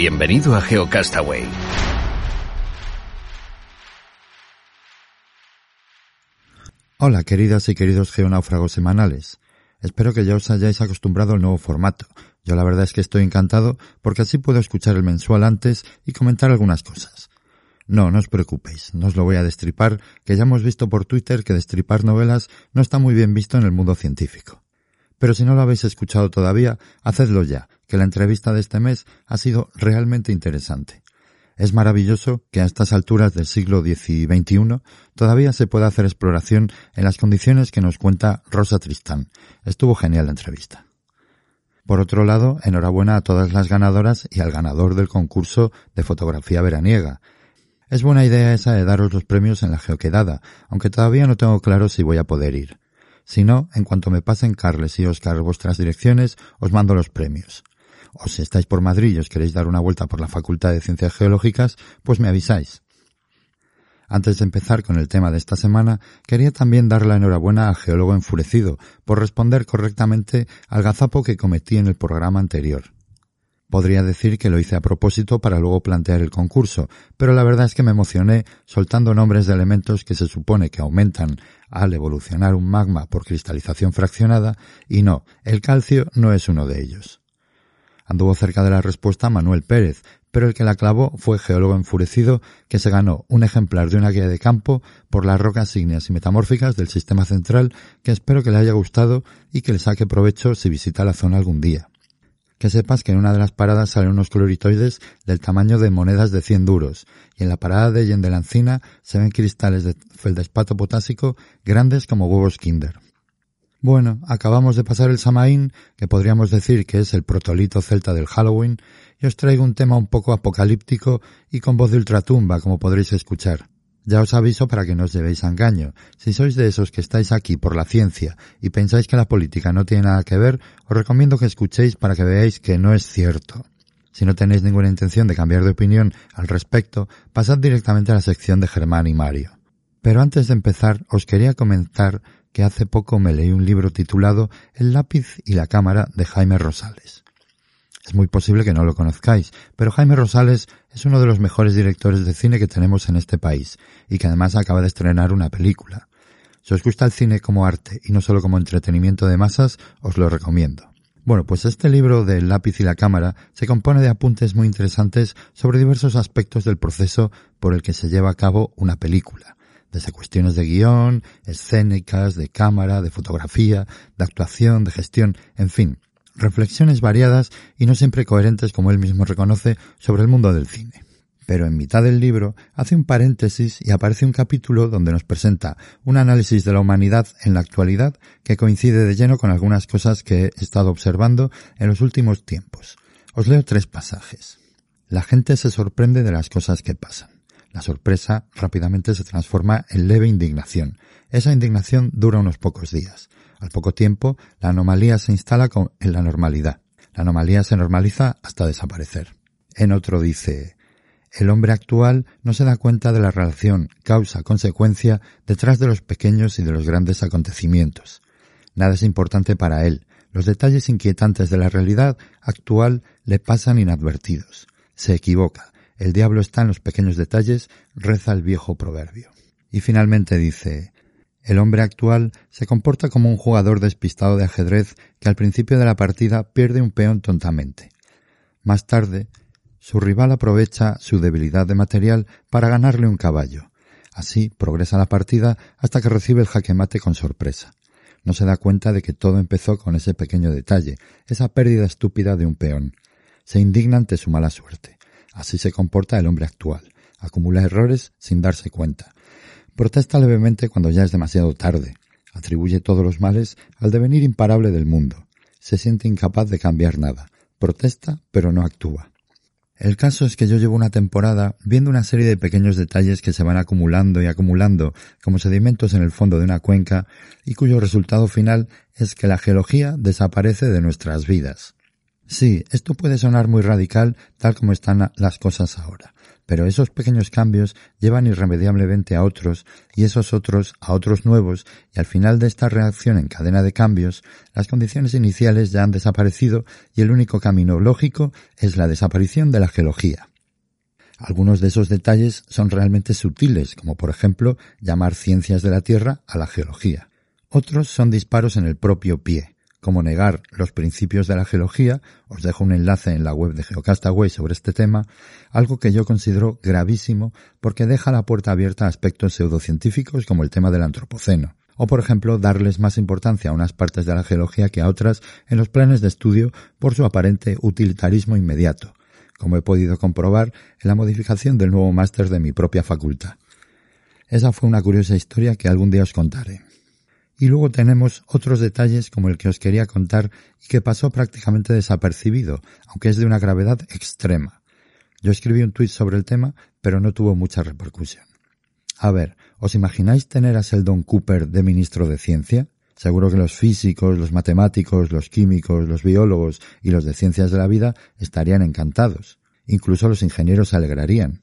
Bienvenido a GeoCastaway. Hola, queridas y queridos geonáufragos semanales. Espero que ya os hayáis acostumbrado al nuevo formato. Yo la verdad es que estoy encantado porque así puedo escuchar el mensual antes y comentar algunas cosas. No, no os preocupéis, no os lo voy a destripar, que ya hemos visto por Twitter que destripar novelas no está muy bien visto en el mundo científico. Pero si no lo habéis escuchado todavía, hacedlo ya, que la entrevista de este mes ha sido realmente interesante. Es maravilloso que a estas alturas del siglo X y XXI todavía se pueda hacer exploración en las condiciones que nos cuenta Rosa Tristán. Estuvo genial la entrevista. Por otro lado, enhorabuena a todas las ganadoras y al ganador del concurso de fotografía veraniega. Es buena idea esa de daros los premios en la geoquedada, aunque todavía no tengo claro si voy a poder ir. Si no, en cuanto me pasen Carles y Oscar vuestras direcciones, os mando los premios. O si estáis por Madrid y os queréis dar una vuelta por la Facultad de Ciencias Geológicas, pues me avisáis. Antes de empezar con el tema de esta semana, quería también dar la enhorabuena al geólogo enfurecido por responder correctamente al gazapo que cometí en el programa anterior. Podría decir que lo hice a propósito para luego plantear el concurso, pero la verdad es que me emocioné soltando nombres de elementos que se supone que aumentan al evolucionar un magma por cristalización fraccionada, y no, el calcio no es uno de ellos. Anduvo cerca de la respuesta Manuel Pérez, pero el que la clavó fue geólogo enfurecido que se ganó un ejemplar de una guía de campo por las rocas ígneas y metamórficas del sistema central que espero que le haya gustado y que le saque provecho si visita la zona algún día que sepas que en una de las paradas salen unos cloritoides del tamaño de monedas de 100 duros, y en la parada de Yen de la Encina se ven cristales de feldespato potásico grandes como huevos kinder. Bueno, acabamos de pasar el Samaín, que podríamos decir que es el protolito celta del Halloween, y os traigo un tema un poco apocalíptico y con voz de ultratumba, como podréis escuchar. Ya os aviso para que no os llevéis a engaño. Si sois de esos que estáis aquí por la ciencia y pensáis que la política no tiene nada que ver, os recomiendo que escuchéis para que veáis que no es cierto. Si no tenéis ninguna intención de cambiar de opinión al respecto, pasad directamente a la sección de Germán y Mario. Pero antes de empezar, os quería comentar que hace poco me leí un libro titulado El lápiz y la cámara de Jaime Rosales. Es muy posible que no lo conozcáis, pero Jaime Rosales es uno de los mejores directores de cine que tenemos en este país y que además acaba de estrenar una película. Si os gusta el cine como arte y no solo como entretenimiento de masas, os lo recomiendo. Bueno, pues este libro del lápiz y la cámara se compone de apuntes muy interesantes sobre diversos aspectos del proceso por el que se lleva a cabo una película, desde cuestiones de guion, escénicas, de cámara, de fotografía, de actuación, de gestión, en fin, reflexiones variadas y no siempre coherentes como él mismo reconoce sobre el mundo del cine. Pero en mitad del libro hace un paréntesis y aparece un capítulo donde nos presenta un análisis de la humanidad en la actualidad que coincide de lleno con algunas cosas que he estado observando en los últimos tiempos. Os leo tres pasajes. La gente se sorprende de las cosas que pasan. La sorpresa rápidamente se transforma en leve indignación. Esa indignación dura unos pocos días. Al poco tiempo, la anomalía se instala en la normalidad. La anomalía se normaliza hasta desaparecer. En otro dice, el hombre actual no se da cuenta de la relación causa-consecuencia detrás de los pequeños y de los grandes acontecimientos. Nada es importante para él. Los detalles inquietantes de la realidad actual le pasan inadvertidos. Se equivoca. El diablo está en los pequeños detalles, reza el viejo proverbio. Y finalmente dice, el hombre actual se comporta como un jugador despistado de ajedrez que al principio de la partida pierde un peón tontamente. Más tarde, su rival aprovecha su debilidad de material para ganarle un caballo. Así progresa la partida hasta que recibe el jaque mate con sorpresa. No se da cuenta de que todo empezó con ese pequeño detalle, esa pérdida estúpida de un peón. Se indigna ante su mala suerte. Así se comporta el hombre actual. Acumula errores sin darse cuenta Protesta levemente cuando ya es demasiado tarde. Atribuye todos los males al devenir imparable del mundo. Se siente incapaz de cambiar nada. Protesta, pero no actúa. El caso es que yo llevo una temporada viendo una serie de pequeños detalles que se van acumulando y acumulando como sedimentos en el fondo de una cuenca y cuyo resultado final es que la geología desaparece de nuestras vidas. Sí, esto puede sonar muy radical tal como están las cosas ahora, pero esos pequeños cambios llevan irremediablemente a otros y esos otros a otros nuevos y al final de esta reacción en cadena de cambios, las condiciones iniciales ya han desaparecido y el único camino lógico es la desaparición de la geología. Algunos de esos detalles son realmente sutiles, como por ejemplo llamar ciencias de la Tierra a la geología. Otros son disparos en el propio pie, como negar los principios de la geología, os dejo un enlace en la web de Geocastaway sobre este tema, algo que yo considero gravísimo porque deja la puerta abierta a aspectos pseudocientíficos como el tema del antropoceno, o por ejemplo darles más importancia a unas partes de la geología que a otras en los planes de estudio por su aparente utilitarismo inmediato, como he podido comprobar en la modificación del nuevo máster de mi propia facultad. Esa fue una curiosa historia que algún día os contaré. Y luego tenemos otros detalles como el que os quería contar y que pasó prácticamente desapercibido, aunque es de una gravedad extrema. Yo escribí un tuit sobre el tema, pero no tuvo mucha repercusión. A ver, ¿os imagináis tener a Sheldon Cooper de ministro de Ciencia? Seguro que los físicos, los matemáticos, los químicos, los biólogos y los de ciencias de la vida estarían encantados. Incluso los ingenieros se alegrarían.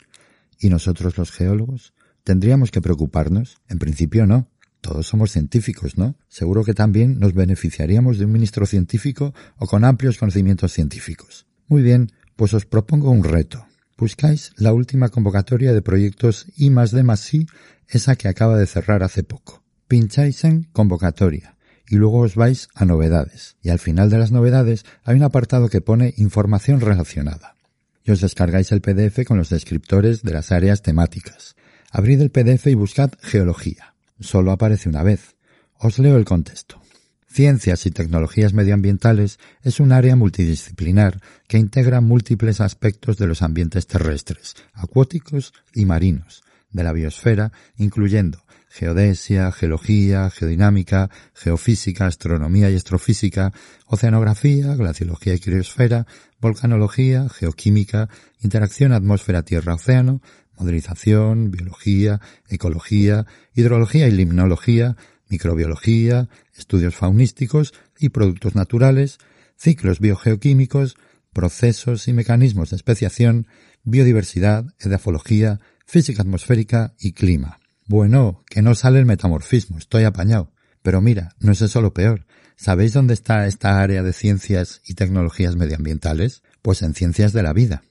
¿Y nosotros los geólogos? ¿Tendríamos que preocuparnos? En principio no. Todos somos científicos, ¿no? Seguro que también nos beneficiaríamos de un ministro científico o con amplios conocimientos científicos. Muy bien, pues os propongo un reto. Buscáis la última convocatoria de proyectos I más D más I, esa que acaba de cerrar hace poco. Pincháis en convocatoria y luego os vais a novedades. Y al final de las novedades hay un apartado que pone información relacionada. Y os descargáis el PDF con los descriptores de las áreas temáticas. Abrid el PDF y buscad geología solo aparece una vez. Os leo el contexto. Ciencias y tecnologías medioambientales es un área multidisciplinar que integra múltiples aspectos de los ambientes terrestres, acuáticos y marinos, de la biosfera, incluyendo geodesia, geología, geodinámica, geofísica, astronomía y astrofísica, oceanografía, glaciología y criosfera, volcanología, geoquímica, interacción atmósfera-tierra-océano, modelización, biología, ecología, hidrología y limnología, microbiología, estudios faunísticos y productos naturales, ciclos biogeoquímicos, procesos y mecanismos de especiación, biodiversidad, edafología, física atmosférica y clima. Bueno, que no sale el metamorfismo, estoy apañado. Pero mira, no es eso lo peor. ¿Sabéis dónde está esta área de ciencias y tecnologías medioambientales? Pues en ciencias de la vida.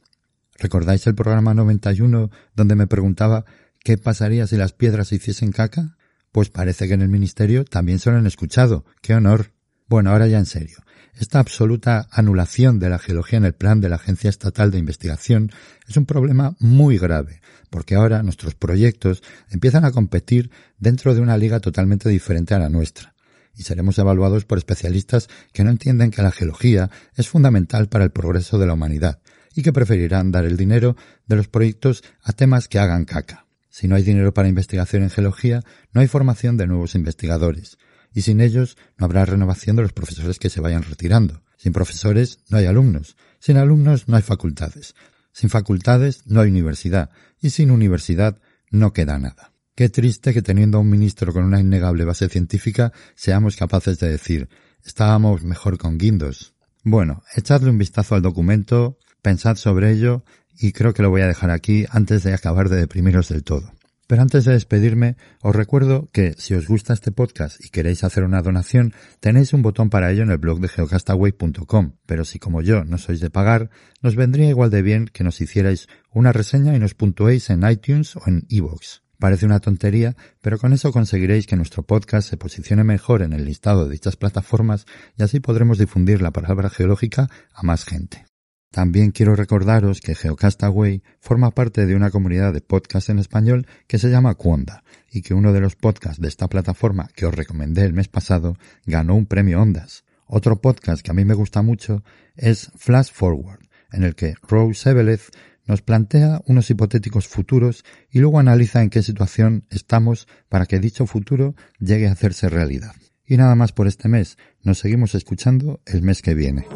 ¿Recordáis el programa 91 donde me preguntaba qué pasaría si las piedras hiciesen caca? Pues parece que en el ministerio también se lo han escuchado. ¡Qué honor! Bueno, ahora ya en serio. Esta absoluta anulación de la geología en el plan de la Agencia Estatal de Investigación es un problema muy grave, porque ahora nuestros proyectos empiezan a competir dentro de una liga totalmente diferente a la nuestra, y seremos evaluados por especialistas que no entienden que la geología es fundamental para el progreso de la humanidad, y que preferirán dar el dinero de los proyectos a temas que hagan caca. Si no hay dinero para investigación en geología, no hay formación de nuevos investigadores, y sin ellos no habrá renovación de los profesores que se vayan retirando. Sin profesores no hay alumnos, sin alumnos no hay facultades, sin facultades no hay universidad, y sin universidad no queda nada. Qué triste que teniendo a un ministro con una innegable base científica seamos capaces de decir estábamos mejor con Guindos. Bueno, echadle un vistazo al documento, Pensad sobre ello y creo que lo voy a dejar aquí antes de acabar de deprimiros del todo. Pero antes de despedirme, os recuerdo que si os gusta este podcast y queréis hacer una donación, tenéis un botón para ello en el blog de geocastaway.com. Pero si como yo no sois de pagar, nos vendría igual de bien que nos hicierais una reseña y nos puntuéis en iTunes o en iVoox. Parece una tontería, pero con eso conseguiréis que nuestro podcast se posicione mejor en el listado de dichas plataformas y así podremos difundir la palabra geológica a más gente. También quiero recordaros que Geocastaway forma parte de una comunidad de podcasts en español que se llama Cuonda y que uno de los podcasts de esta plataforma que os recomendé el mes pasado ganó un premio Ondas. Otro podcast que a mí me gusta mucho es Flash Forward, en el que Rose Eveleth nos plantea unos hipotéticos futuros y luego analiza en qué situación estamos para que dicho futuro llegue a hacerse realidad. Y nada más por este mes, nos seguimos escuchando el mes que viene.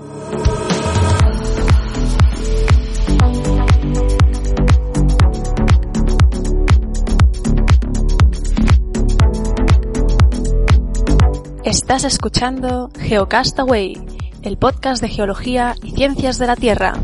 Estás escuchando Geocastaway, el podcast de geología y ciencias de la Tierra.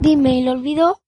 Dime lo olvido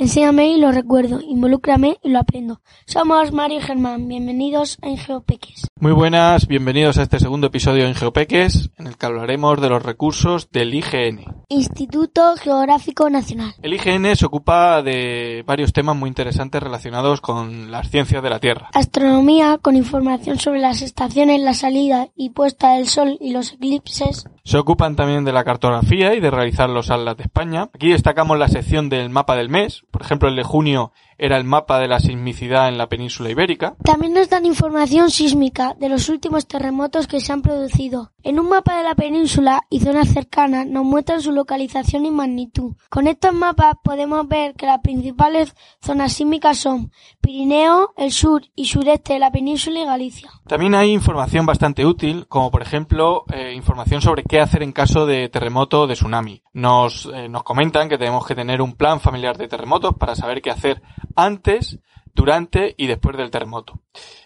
Enséñame y lo recuerdo, involúcrame y lo aprendo. Somos Mario y Germán, bienvenidos a Ingeopeques. Muy buenas, bienvenidos a este segundo episodio de Ingeopeques, en el que hablaremos de los recursos del IGN. Instituto Geográfico Nacional. El IGN se ocupa de varios temas muy interesantes relacionados con las ciencias de la Tierra. Astronomía, con información sobre las estaciones, la salida y puesta del sol y los eclipses. Se ocupan también de la cartografía y de realizar los atlas de España. Aquí destacamos la sección del mapa del mes, por ejemplo el de junio era el mapa de la sismicidad en la península ibérica. También nos dan información sísmica de los últimos terremotos que se han producido. En un mapa de la península y zonas cercanas nos muestran su localización y magnitud. Con estos mapas podemos ver que las principales zonas sísmicas son Pirineo, el sur y sureste de la península y Galicia. También hay información bastante útil, como por ejemplo eh, información sobre qué hacer en caso de terremoto o de tsunami. Nos, eh, nos comentan que tenemos que tener un plan familiar de terremotos para saber qué hacer antes, durante y después del terremoto.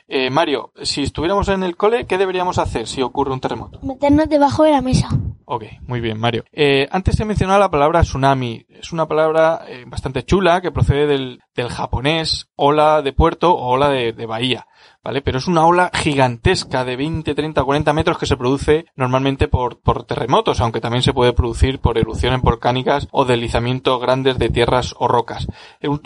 Eh, Mario, si estuviéramos en el cole, ¿qué deberíamos hacer si ocurre un terremoto? Meternos debajo de la mesa. Ok, muy bien, Mario. Eh, antes se mencionaba la palabra tsunami. Es una palabra eh, bastante chula que procede del, del, japonés ola de puerto o ola de, de bahía. ¿vale? Pero es una ola gigantesca de 20, 30, 40 metros que se produce normalmente por, por terremotos, aunque también se puede producir por erupciones volcánicas o deslizamientos grandes de tierras o rocas.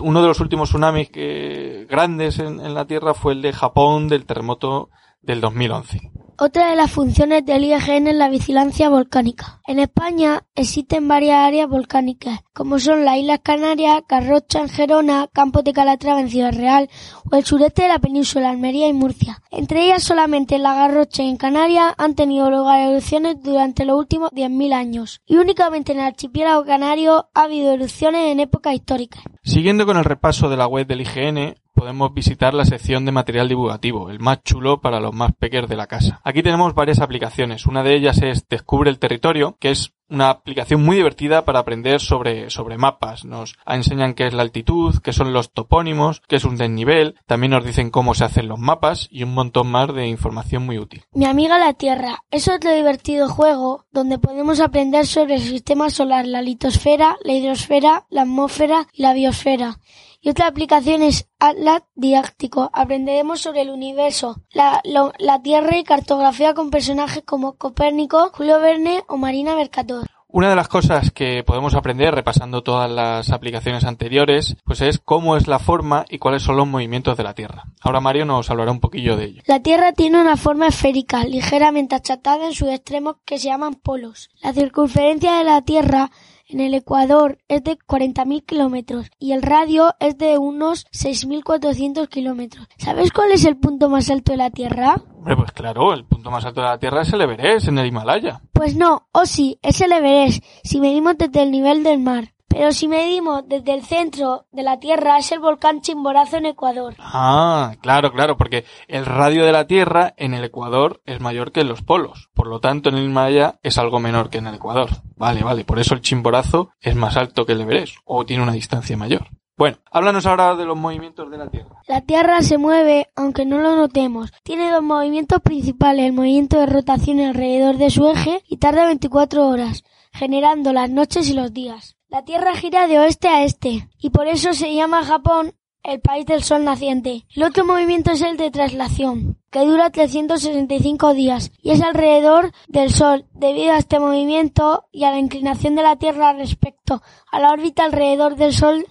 Uno de los últimos tsunamis que, grandes en, en la Tierra fue el de Japón del terremoto del 2011. Otra de las funciones del IGN es la vigilancia volcánica. En España existen varias áreas volcánicas, como son las Islas Canarias, Carrocha en Gerona, Campos de Calatrava en Ciudad Real o el sureste de la península, Almería y Murcia. Entre ellas solamente en la Garrocha y en Canarias han tenido lugar erupciones durante los últimos 10.000 años y únicamente en el archipiélago canario ha habido erupciones en épocas históricas. Siguiendo con el repaso de la web del IGN, podemos visitar la sección de material divulgativo, el más chulo para los más pequeños de la casa. Aquí tenemos varias aplicaciones. Una de ellas es Descubre el territorio, que es una aplicación muy divertida para aprender sobre, sobre mapas. Nos enseñan qué es la altitud, qué son los topónimos, qué es un desnivel, también nos dicen cómo se hacen los mapas y un montón más de información muy útil. Mi amiga la Tierra es otro divertido juego donde podemos aprender sobre el sistema solar, la litosfera, la hidrosfera, la atmósfera y la biosfera. Y otra aplicación es Atlas Didáctico. Aprenderemos sobre el universo, la, lo, la Tierra y cartografía con personajes como Copérnico, Julio Verne o Marina Mercator. Una de las cosas que podemos aprender repasando todas las aplicaciones anteriores, pues es cómo es la forma y cuáles son los movimientos de la Tierra. Ahora Mario nos hablará un poquillo de ello. La Tierra tiene una forma esférica, ligeramente achatada en sus extremos que se llaman polos. La circunferencia de la Tierra en el Ecuador es de 40.000 kilómetros y el radio es de unos 6.400 kilómetros. ¿Sabes cuál es el punto más alto de la Tierra? Hombre, pues claro, el punto más alto de la Tierra es el Everest, en el Himalaya. Pues no, o oh sí, es el Everest, si medimos desde el nivel del mar. Pero si medimos desde el centro de la Tierra es el volcán Chimborazo en Ecuador. Ah, claro, claro, porque el radio de la Tierra en el Ecuador es mayor que en los polos. Por lo tanto, en el Himalaya es algo menor que en el Ecuador. Vale, vale, por eso el Chimborazo es más alto que el Everest, o tiene una distancia mayor. Bueno, háblanos ahora de los movimientos de la Tierra. La Tierra se mueve, aunque no lo notemos. Tiene dos movimientos principales, el movimiento de rotación alrededor de su eje y tarda 24 horas, generando las noches y los días. La Tierra gira de oeste a este, y por eso se llama Japón el país del sol naciente. El otro movimiento es el de traslación, que dura 365 días y es alrededor del sol. Debido a este movimiento y a la inclinación de la Tierra respecto a la órbita alrededor del sol,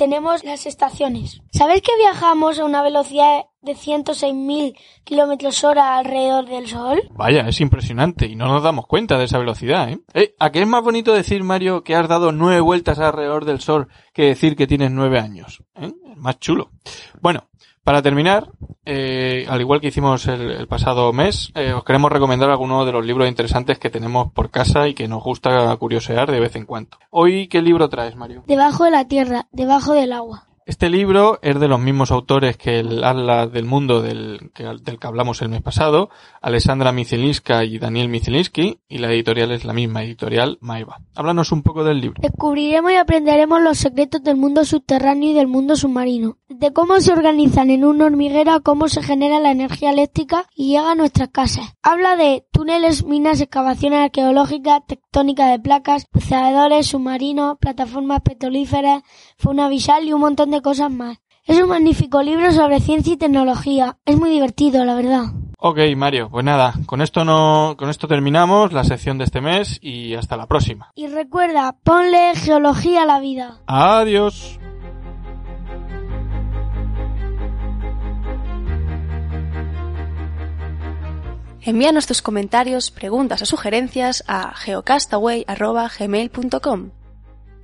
tenemos las estaciones. ¿Sabéis que viajamos a una velocidad de 106.000 kilómetros hora alrededor del Sol? Vaya, es impresionante y no nos damos cuenta de esa velocidad, ¿eh? ¿eh? ¿A qué es más bonito decir, Mario, que has dado nueve vueltas alrededor del Sol que decir que tienes nueve años? ¿eh? Más chulo. Bueno, para terminar, eh, al igual que hicimos el, pasado mes, eh, os queremos recomendar algunos de los libros interesantes que tenemos por casa y que nos gusta curiosear de vez en cuando. Hoy, ¿qué libro traes, Mario? Debajo de la tierra, debajo del agua. Este libro es de los mismos autores que el Atlas del Mundo del que, hablamos el mes pasado, Alessandra Micelinska y Daniel Micelinski, y la editorial es la misma editorial, Maiva. Háblanos un poco del libro. Descubriremos y aprenderemos los secretos del mundo subterráneo y del mundo submarino, de cómo se organizan en un hormiguero a cómo se genera la energía eléctrica y llega a nuestras casas. Habla de túneles, minas, excavaciones arqueológicas, tectónica de placas, buceadores, submarinos, plataformas petrolíferas, fauna visual y un montón de cosas más. Es un magnífico libro sobre ciencia y tecnología. Es muy divertido, la verdad. Ok, Mario, pues nada, con esto no, con esto terminamos la sección de este mes y hasta la próxima. Y recuerda, ponle geología a la vida. Adiós. Envíanos tus comentarios, preguntas o sugerencias a geocastaway.gmail.com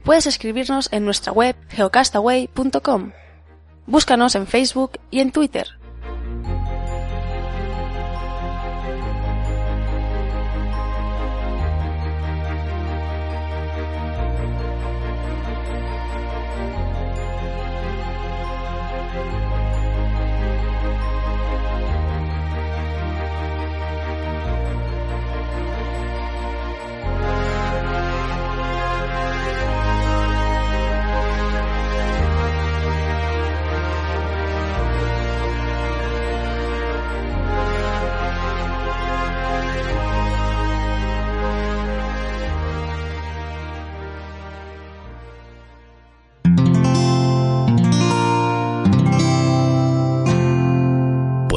puedes escribirnos en nuestra web geocastaway.com. Búscanos en Facebook y en Twitter.